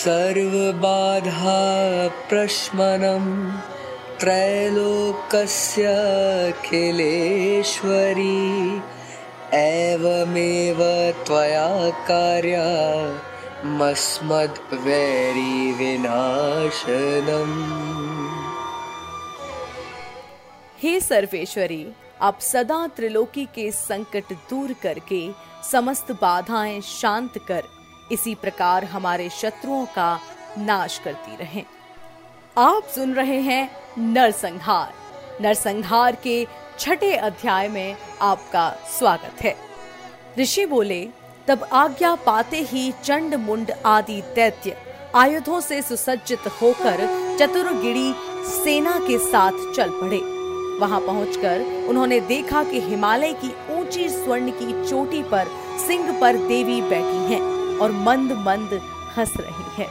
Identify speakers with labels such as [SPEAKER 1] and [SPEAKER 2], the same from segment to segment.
[SPEAKER 1] सर्वबाधा प्रश्मनं त्रैलोकस्य अखिलेश्वरी, एवमेव त्वया कार्या मस्मद्वैरी विनाशनम्
[SPEAKER 2] हे सर्वेश्वरी, आप सदा त्रिलोकी के संकट दूर करके समस्त बाधाएँ शांत कर इसी प्रकार हमारे शत्रुओं का नाश करती रहें। आप सुन रहे हैं नरसंहार। नरसंहार के छठे अध्याय में आपका स्वागत है। ऋषि बोले, तब आज्ञा पाते ही चंड मुंड आदि दैत्य आयुधों से सुसज्जित होकर चतुर्गिड़ी सेना के साथ चल पड़े। वहाँ पहुंचकर उन्होंने देखा कि हिमालय की ऊँची स्वर्ण की चोटी पर सिंह पर देवी बैठी हैं। और मंद मंद हंस रही हैं।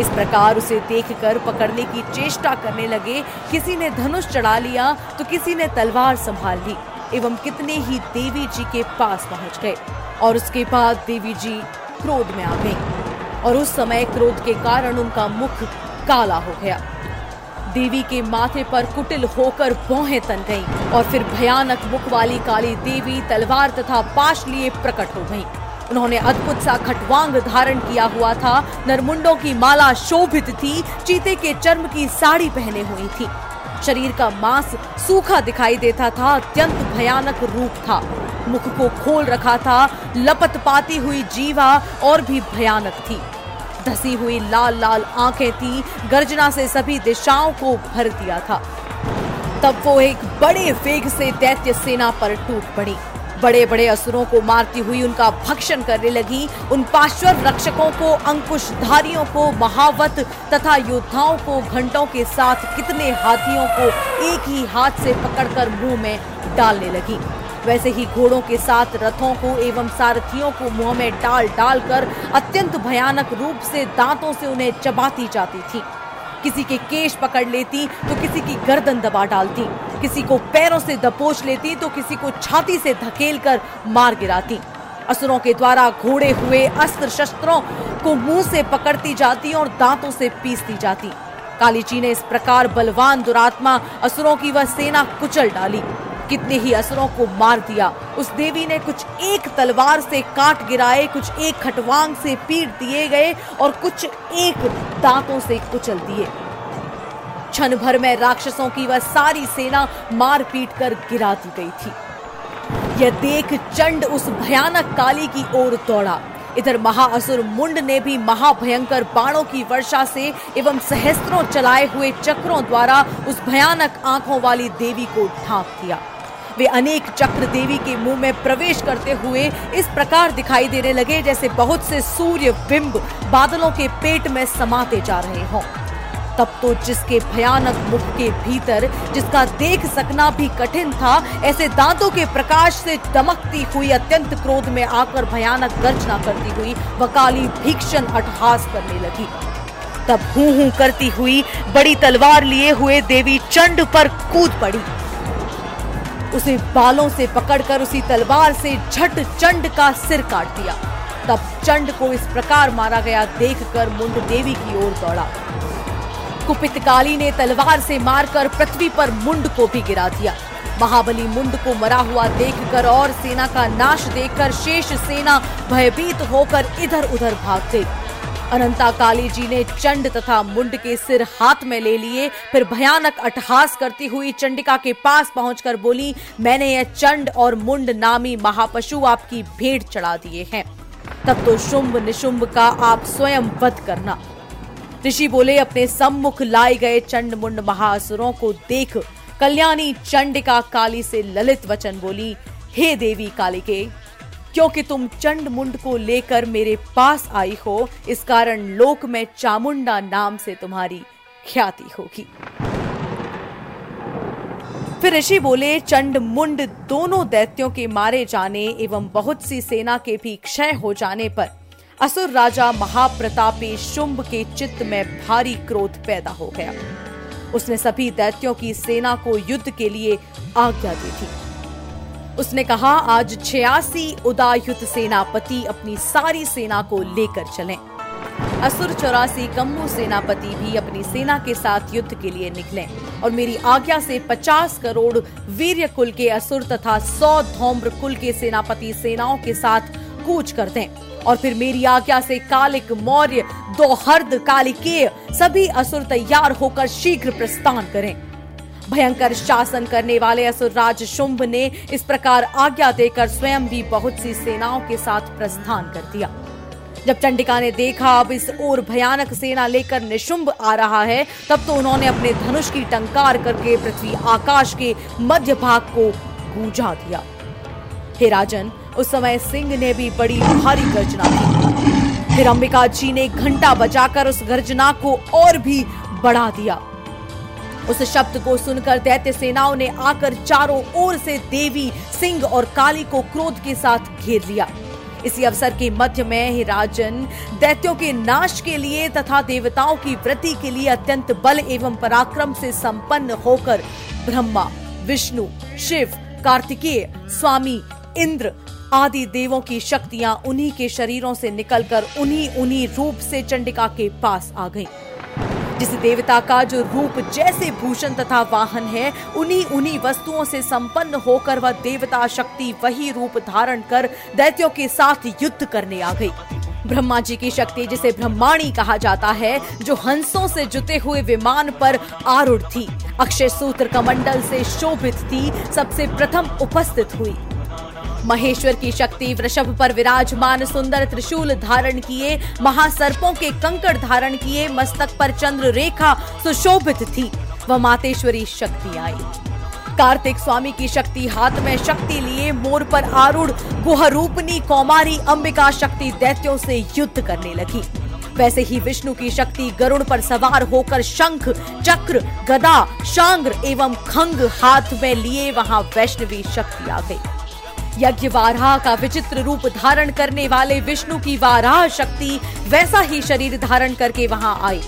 [SPEAKER 2] इस प्रकार उसे देखकर पकड़ने की चेष्टा करने लगे, किसी ने धनुष चढ़ा लिया तो किसी ने तलवार संभाल ली, एवं कितने ही देवी जी के पास पहुँच गए और उसके बाद देवी जी क्रोध में आ गई और उस समय क्रोध के कारण उनका मुख काला हो गया देवी के माथे पर कुटिल होकर भौहें तन गईं और फिर भयानक मुख वाली काली देवी तलवार तथा पाश लिए प्रकट हो गईं। उन्होंने अद्भुत सा खटवांग धारण किया हुआ था। नरमुंडों की माला शोभित थी, चीते के चर्म की साड़ी पहने हुई थी। शरीर का मांस सूखा दिखाई देता था, अत्यंत भयानक रूप था। मुख को खोल रखा था, लपत पाती हुई जीवा और भी भयानक थी। धसी हुई लाल लाल आँखें थी, गर्जना से सभी दिशाओं को भर दिया था। तब वो एक बड़े वेग से दैत्य सेना पर टूट पड़ी। बड़े बड़े असुरों को मारती हुई उनका भक्षण करने लगी। उन पार्श्व रक्षकों को, अंकुशधारियों को, महावत तथा योद्धाओं को घंटों के साथ कितने हाथियों को एक ही हाथ से पकड़कर मुँह में डालने लगी। वैसे ही घोड़ों के साथ रथों को एवं सारथियों को मुँह में डाल डाल कर अत्यंत भयानक रूप से दांतों से उन्हें चबाती जाती थी। किसी के केश पकड़ लेती तो किसी की गर्दन दबा डालती। किसी को पैरों से दबोच लेती तो किसी को छाती से धकेल कर मार गिराती। असुरों के द्वारा घोड़े हुए अस्त्र शस्त्रों को मुँह से पकड़ती जाती और दांतों से पीसती जाती। काली जी ने इस प्रकार बलवान दुरात्मा असुरों की वह सेना कुचल डाली। कितने ही असुरों को मार दिया। उस देवी ने कुछ एक तलवार से काट गिराए, कुछ एक खटवांग से पीट दिए गए और कुछ एक दांतों से कुचल दिए। क्षण भर में राक्षसों की वह सारी सेना मार पीट कर गिरा दी गई थी। यह देख चंड उस भयानक काली की ओर दौड़ा। इधर महाअसुर मुंड ने भी महाभयंकर बाणों की वर्षा से एवं सहस्त्रों चलाए हुए चक्रों द्वारा उस भयानक आँखों वाली देवी को ढांप दिया। वे अनेक चक्र देवी के मुँह में प्रवेश करते हुए इस प्रकार दिखाई देने लगे जैसे बहुत से सूर्य बिंब बादलों के पेट में समाते जा रहे हों। तब तो जिसके भयानक मुख के भीतर, जिसका देख सकना भी कठिन था, ऐसे दांतों के प्रकाश से दमकती हुई अत्यंत क्रोध में आकर भयानक गर्जना करती हुई वकाली भीक्षण अटहास करने लगी। तब हूँ हूँ करती हुई बड़ी तलवार लिए हुए देवी चंड पर कूद पड़ी। उसे बालों से पकड़कर उसी तलवार से झट चंड का सिर काट दिया। तब चंड को इस प्रकार मारा गया, देखकर मुंड देवी की ओर दौड़ा। कुपित काली ने तलवार से मारकर पृथ्वी पर मुंड को भी गिरा दिया। महाबली मुंड को मरा हुआ देखकर और सेना का नाश देखकर शेष सेना भयभीत होकर इधर उधर भाग गई अनंता काली जी ने चंड तथा मुंड के सिर हाथ में ले लिए, फिर भयानक अटहास करती हुई चंडिका के पास पहुंचकर बोली, मैंने यह चंड और मुंड नामी महापशु आपकी भेंट चढ़ा दिए हैं। तब तो शुंभ निशुंभ का आप स्वयं वध करना। ऋषि बोले, अपने सम्मुख लाए गए चंड मुंड महासुरों को देख, कल्याणी चंडिका काली से ललित वचन बोली, हे देवी कालिके क्योंकि तुम चंड मुंड को लेकर मेरे पास आई हो, इस कारण लोक में चामुंडा नाम से तुम्हारी ख्याति होगी। फिर ऋषि बोले, चंड मुंड दोनों दैत्यों के मारे जाने एवं बहुत सी सेना के भी क्षय हो जाने पर असुर राजा महाप्रतापी शुंभ के चित्त में भारी क्रोध पैदा हो गया। उसने सभी दैत्यों की सेना को युद्ध के लिए आज्ञा दी थी। उसने कहा, आज छियासी उदायुत सेनापति अपनी सारी सेना को लेकर चलें। असुर चौरासी कम्मू सेनापति भी अपनी सेना के साथ युद्ध के लिए निकले और मेरी आज्ञा से 50 करोड़ वीर कुल के असुर तथा 100 धौम्र कुल के सेनापति सेनाओं के साथ कूच कर दें और फिर मेरी आज्ञा से कालिक मौर्य दोहर्द कालिकेय सभी असुर तैयार होकर शीघ्र प्रस्थान करें भयंकर शासन करने वाले असुर राज शुंभ ने इस प्रकार आज्ञा देकर स्वयं भी बहुत सी सेनाओं के साथ प्रस्थान कर दिया। जब चंडिका ने देखा, अब इस ओर भयानक सेना लेकर निशुंभ आ रहा है, तब तो उन्होंने अपने धनुष की टंकार करके पृथ्वी आकाश के मध्य भाग को गूंजा दिया। हे राजन, उस समय सिंह ने भी बड़ी भारी गर्जना की। फिर अंबिका जी ने घंटा बजाकर उस गर्जना को और भी बढ़ा दिया। उस शब्द को सुनकर दैत्य सेनाओं ने आकर चारों ओर से देवी, सिंह और काली को क्रोध के साथ घेर लिया इसी अवसर के मध्य में ही राजन दैत्यों के नाश के लिए तथा देवताओं की वृद्धि के लिए अत्यंत बल एवं पराक्रम से संपन्न होकर ब्रह्मा, विष्णु, शिव, कार्तिकेय, स्वामी, इंद्र आदि देवों की शक्तियाँ उन्हीं के शरीरों से निकलकर उन्हीं उन्हीं रूप से चंडिका के पास आ गईं। जिस देवता का जो रूप जैसे भूषण तथा वाहन है, उन्हीं उन्हीं वस्तुओं से संपन्न होकर वह देवता शक्ति वही रूप धारण कर दैत्यों के साथ युद्ध करने आ गई। ब्रह्मा जी की शक्ति, जिसे ब्रह्माणी कहा जाता है, जो हंसों से जुते हुए विमान पर आरूढ़ थी। अक्षय सूत्र कमंडल से शोभित थी, सबसे प्रथम उपस्थित हुई। महेश्वर की शक्ति, वृषभ पर विराजमान सुंदर त्रिशूल धारण किए, महासर्पों के कंकड़ धारण किए, मस्तक पर चंद्र रेखा सुशोभित थी। वह मातेश्वरी शक्ति आई। कार्तिक स्वामी की शक्ति हाथ में शक्ति लिए, मोर पर आरूढ़ गुहरूपनी कौमारी अंबिका शक्ति दैत्यों से युद्ध करने लगी। वैसे ही विष्णु की शक्ति गरुड़ पर सवार होकर शंख, चक्र, गदा शांग्र एवं खंग हाथ में लिए वहाँ वैष्णवी शक्ति आ गई। यज्ञ वाराह का विचित्र रूप धारण करने वाले विष्णु की वाराह शक्ति वैसा ही शरीर धारण करके वहाँ आई।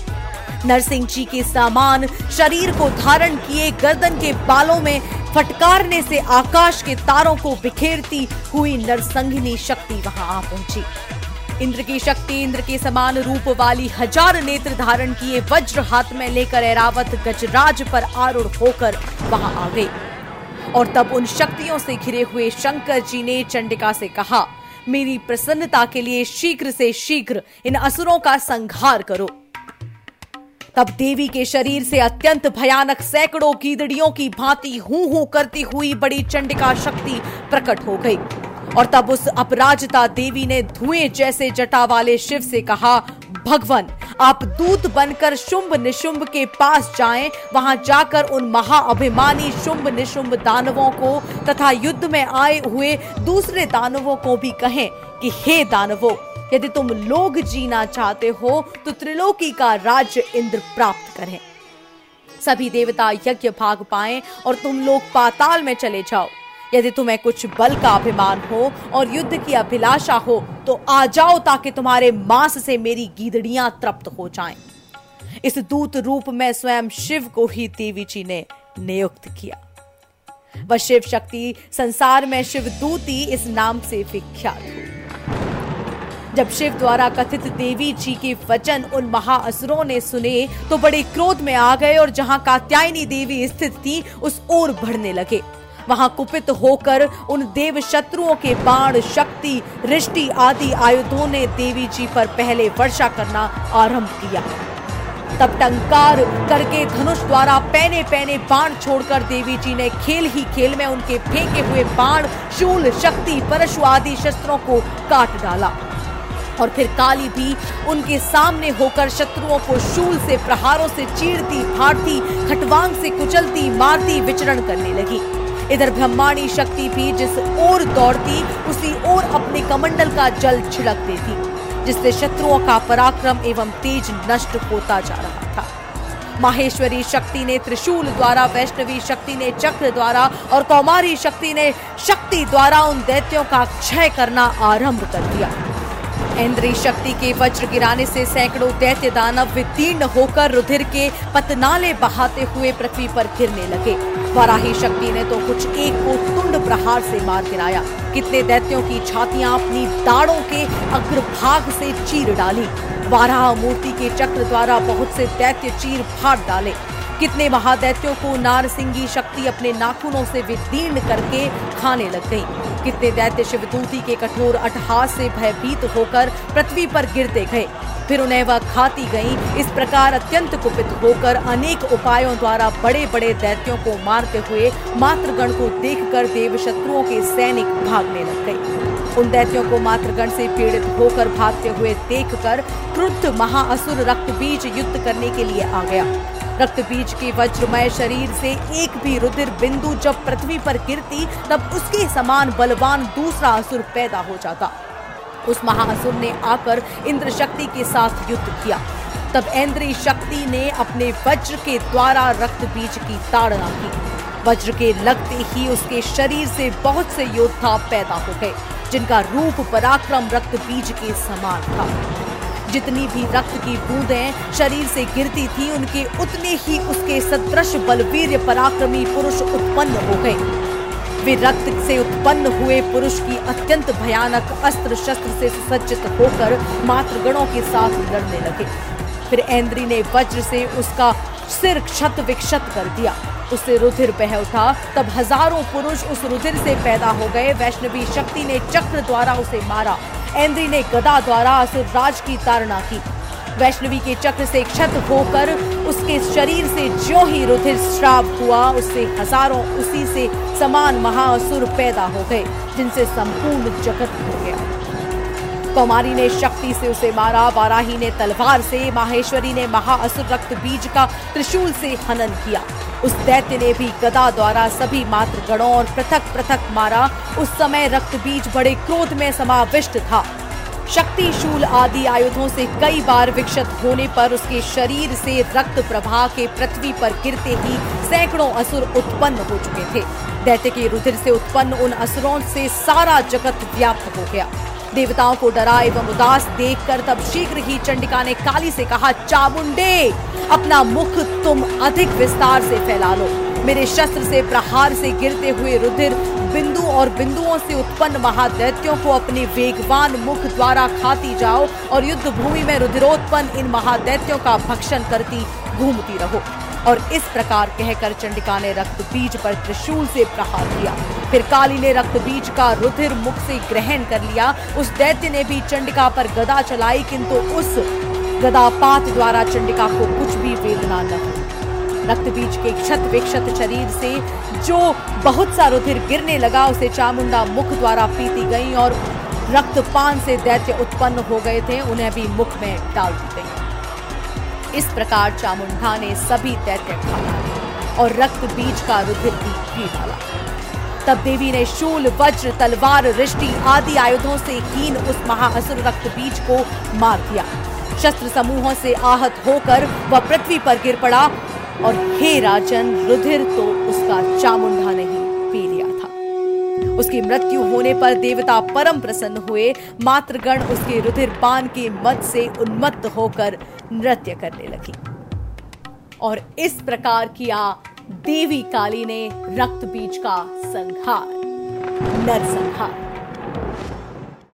[SPEAKER 2] नरसिंह जी के सामान शरीर को धारण किए गर्दन के बालों में फटकारने से आकाश के तारों को बिखेरती हुई नरसंघिनी शक्ति वहाँ आ पहुँची। इंद्र की शक्ति इंद्र के समान रूप वाली हज़ार नेत्र धारण किए वज्र हाथ में लेकर ऐरावत गजराज पर आरूढ़ होकर वहाँ आ गई। और तब उन शक्तियों से घिरे हुए शंकर जी ने चंडिका से कहा, मेरी प्रसन्नता के लिए शीघ्र से शीघ्र इन असुरों का संहार करो। तब देवी के शरीर से अत्यंत भयानक सैकड़ों कीदड़ियों की भांति हूँ हूँ करती हुई बड़ी चंडिका शक्ति प्रकट हो गई। और तब उस अपराजता देवी ने धुएँ जैसे जटा वाले शिव से कहा, भगवान, आप दूत बनकर शुंभ निशुंभ के पास जाएँ। वहाँ जाकर उन महाअभिमानी शुंभ निशुंभ दानवों को तथा युद्ध में आए हुए दूसरे दानवों को भी कहें कि, हे दानवों, यदि तुम लोग जीना चाहते हो तो त्रिलोकी का राज्य इंद्र प्राप्त करें। सभी देवता यज्ञ भाग पाएँ और तुम लोग पाताल में चले जाओ। यदि तुम्हें कुछ बल का अभिमान हो और युद्ध की अभिलाषा हो तो आ जाओ ताकि तुम्हारे मांस से मेरी गीदड़ियाँ तृप्त हो जाएँ। इस दूत रूप में स्वयं शिव को ही देवी जी ने नियुक्त किया। वह शिव शक्ति संसार में शिव दूती इस नाम से विख्यात हुई। जब शिव द्वारा कथित देवी जी के वचन उन महाअसुरों ने सुने तो बड़े क्रोध में आ गए और जहाँ कात्यायनी देवी स्थित थी, उस ओर बढ़ने लगे। वहाँ कुपित होकर उन देव शत्रुओं के बाण, शक्ति, रिष्टि आदि आयुधों ने देवी जी पर पहले वर्षा करना आरंभ किया। तब टंकार करके धनुष द्वारा पैने पैने बाण छोड़कर देवी जी ने खेल ही खेल में उनके फेंके हुए बाण, शूल, शक्ति, परशु आदि शस्त्रों को काट डाला। और फिर काली भी उनके सामने होकर शत्रुओं को शूल से, प्रहारों से चीरती, फाड़ती, खटवांग से कुचलती, मारती, विचरण करने लगी। इधर ब्रह्माणी शक्ति भी जिस ओर दौड़ती, उसी ओर अपने कमंडल का जल छिड़क देती, जिससे शत्रुओं का पराक्रम एवं तेज नष्ट होता जा रहा था। माहेश्वरी शक्ति ने त्रिशूल द्वारा, वैष्णवी शक्ति ने चक्र द्वारा और कौमारी शक्ति ने शक्ति द्वारा उन दैत्यों का क्षय करना आरंभ कर दिया। इंद्री शक्ति के वज्र गिराने से सैकड़ों दैत्य दानव वितीर्ण होकर रुधिर के पतनाले बहाते हुए पृथ्वी पर गिरने लगे। वाराही शक्ति ने तो कुछ एक को तुंड प्रहार से मार गिराया। कितने दैत्यों की छातियाँ अपनी दाड़ों के अग्रभाग से चीर डाली। वाराह मूर्ति के चक्र द्वारा बहुत से दैत्य चीर फाड़ डाले। कितने महादैत्यों को नारसिंगी शक्ति अपने नाखूनों से विदीर्ण करके खाने लग गई। कितने दैत्य शिवदूती के कठोर अटहास से भयभीत होकर पृथ्वी पर गिरते गए। फिर उन्हें वह खाती गई। इस प्रकार अत्यंत कुपित होकर अनेक उपायों द्वारा बड़े बड़े दैत्यों को मारते हुए मातृगण को देखकर देव शत्रुओं के सैनिक भागने लग गए। उन दैत्यों को मातृगण से पीड़ित होकर भागते हुए देखकर क्रुद्ध महाअसुर रक्त बीज युद्ध करने के लिए आ गया। रक्त बीज के वज्रमय शरीर से एक भी रुधिर बिंदु जब पृथ्वी पर गिरती, तब उसके समान बलवान दूसरा असुर पैदा हो जाता। उस महाअसुर ने आकर इंद्र शक्ति के साथ युद्ध किया। तब इंद्री शक्ति ने अपने वज्र के द्वारा रक्त बीज की ताड़ना की। वज्र के लगते ही उसके शरीर से बहुत से योद्धा पैदा हो गए, जिनका रूप पराक्रम रक्त बीज के समान था। जितनी भी रक्त की बूंदें शरीर से गिरती थी, उनके उतने ही उसके सदृश बलवीर पराक्रमी पुरुष उत्पन्न हो गए। वे रक्त से उत्पन्न हुए पुरुष की अत्यंत भयानक अस्त्र शस्त्र से सुसज्जित होकर मातृगणों के साथ लड़ने लगे। फिर ऐन्द्री ने वज्र से उसका सिर क्षत विक्षत कर दिया। उससे रुधिर बह उठा। तब हज़ारों पुरुष उस रुधिर से पैदा हो गए। वैष्णवी शक्ति ने चक्र द्वारा उसे मारा। ऐन्द्री ने गदा द्वारा असुर राज की तारणा की। वैष्णवी के चक्र से क्षत होकर उसके शरीर से जो ही रुधिर श्राप हुआ, उससे हज़ारों उसी से समान महाअसुर पैदा हो गए, जिनसे संपूर्ण जगत हो गया। कौमारी ने शक्ति से उसे मारा, वाराही ने तलवार से, माहेश्वरी ने महाअसुर रक्त बीज का त्रिशूल से हनन किया। उस दैत्य ने भी गदा द्वारा सभी मात्र गणों और पृथक पृथक मारा। उस समय रक्त बीज बड़े क्रोध में समाविष्ट था। शक्ति शूल आदि आयुधों से कई बार विक्षत होने पर उसके शरीर से रक्त प्रवाह के पृथ्वी पर गिरते ही सैकड़ों असुर उत्पन्न हो चुके थे। दैत्य के रुधिर से उत्पन्न उन असुरों से सारा जगत व्याप्त हो गया। देवताओं को डरा एवं उदास देखकर तब शीघ्र ही चंडिका ने काली से कहा, चामुंडे, अपना मुख तुम अधिक विस्तार से फैला लो। मेरे शस्त्र से प्रहार से गिरते हुए रुधिर बिंदु और बिंदुओं से उत्पन्न महादैत्यों को अपने वेगवान मुख द्वारा खाती जाओ और युद्ध भूमि में रुधिरोत्पन्न इन महादैत्यों का भक्षण करती घूमती रहो। और इस प्रकार कहकर चंडिका ने रक्त बीज पर त्रिशूल से प्रहार किया। फिर काली ने रक्त बीज का रुधिर मुख से ग्रहण कर लिया। उस दैत्य ने भी चंडिका पर गदा चलाई, किंतु उस गदापात द्वारा चंडिका को कुछ भी वेदना न हुई। रक्त बीज के क्षत विक्षत शरीर से जो बहुत सा रुधिर गिरने लगा, उसे चामुंडा मुख द्वारा पीती गई और रक्तपान से दैत्य उत्पन्न हो गए थे, उन्हें भी मुख में डाल दी गई। इस प्रकार चामुंडा ने सभी दैत्य खा और रक्त बीज का रुधिर भी पी डाला। तब देवी ने शूल, वज्र, तलवार रिष्टि आदि आयुधों से हीन उस महाअसुर रक्त बीज को मार दिया। शस्त्र समूहों से आहत होकर वह पृथ्वी पर गिर पड़ा और हे राजन, रुधिर तो उसका चामुंडा नहीं। उसकी मृत्यु होने पर देवता परम प्रसन्न हुए। मातृगण उसके रुधिर पान के मत से उन्मत्त होकर नृत्य करने लगी। और इस प्रकार किया देवी काली ने रक्त बीज का संहार नरसंहार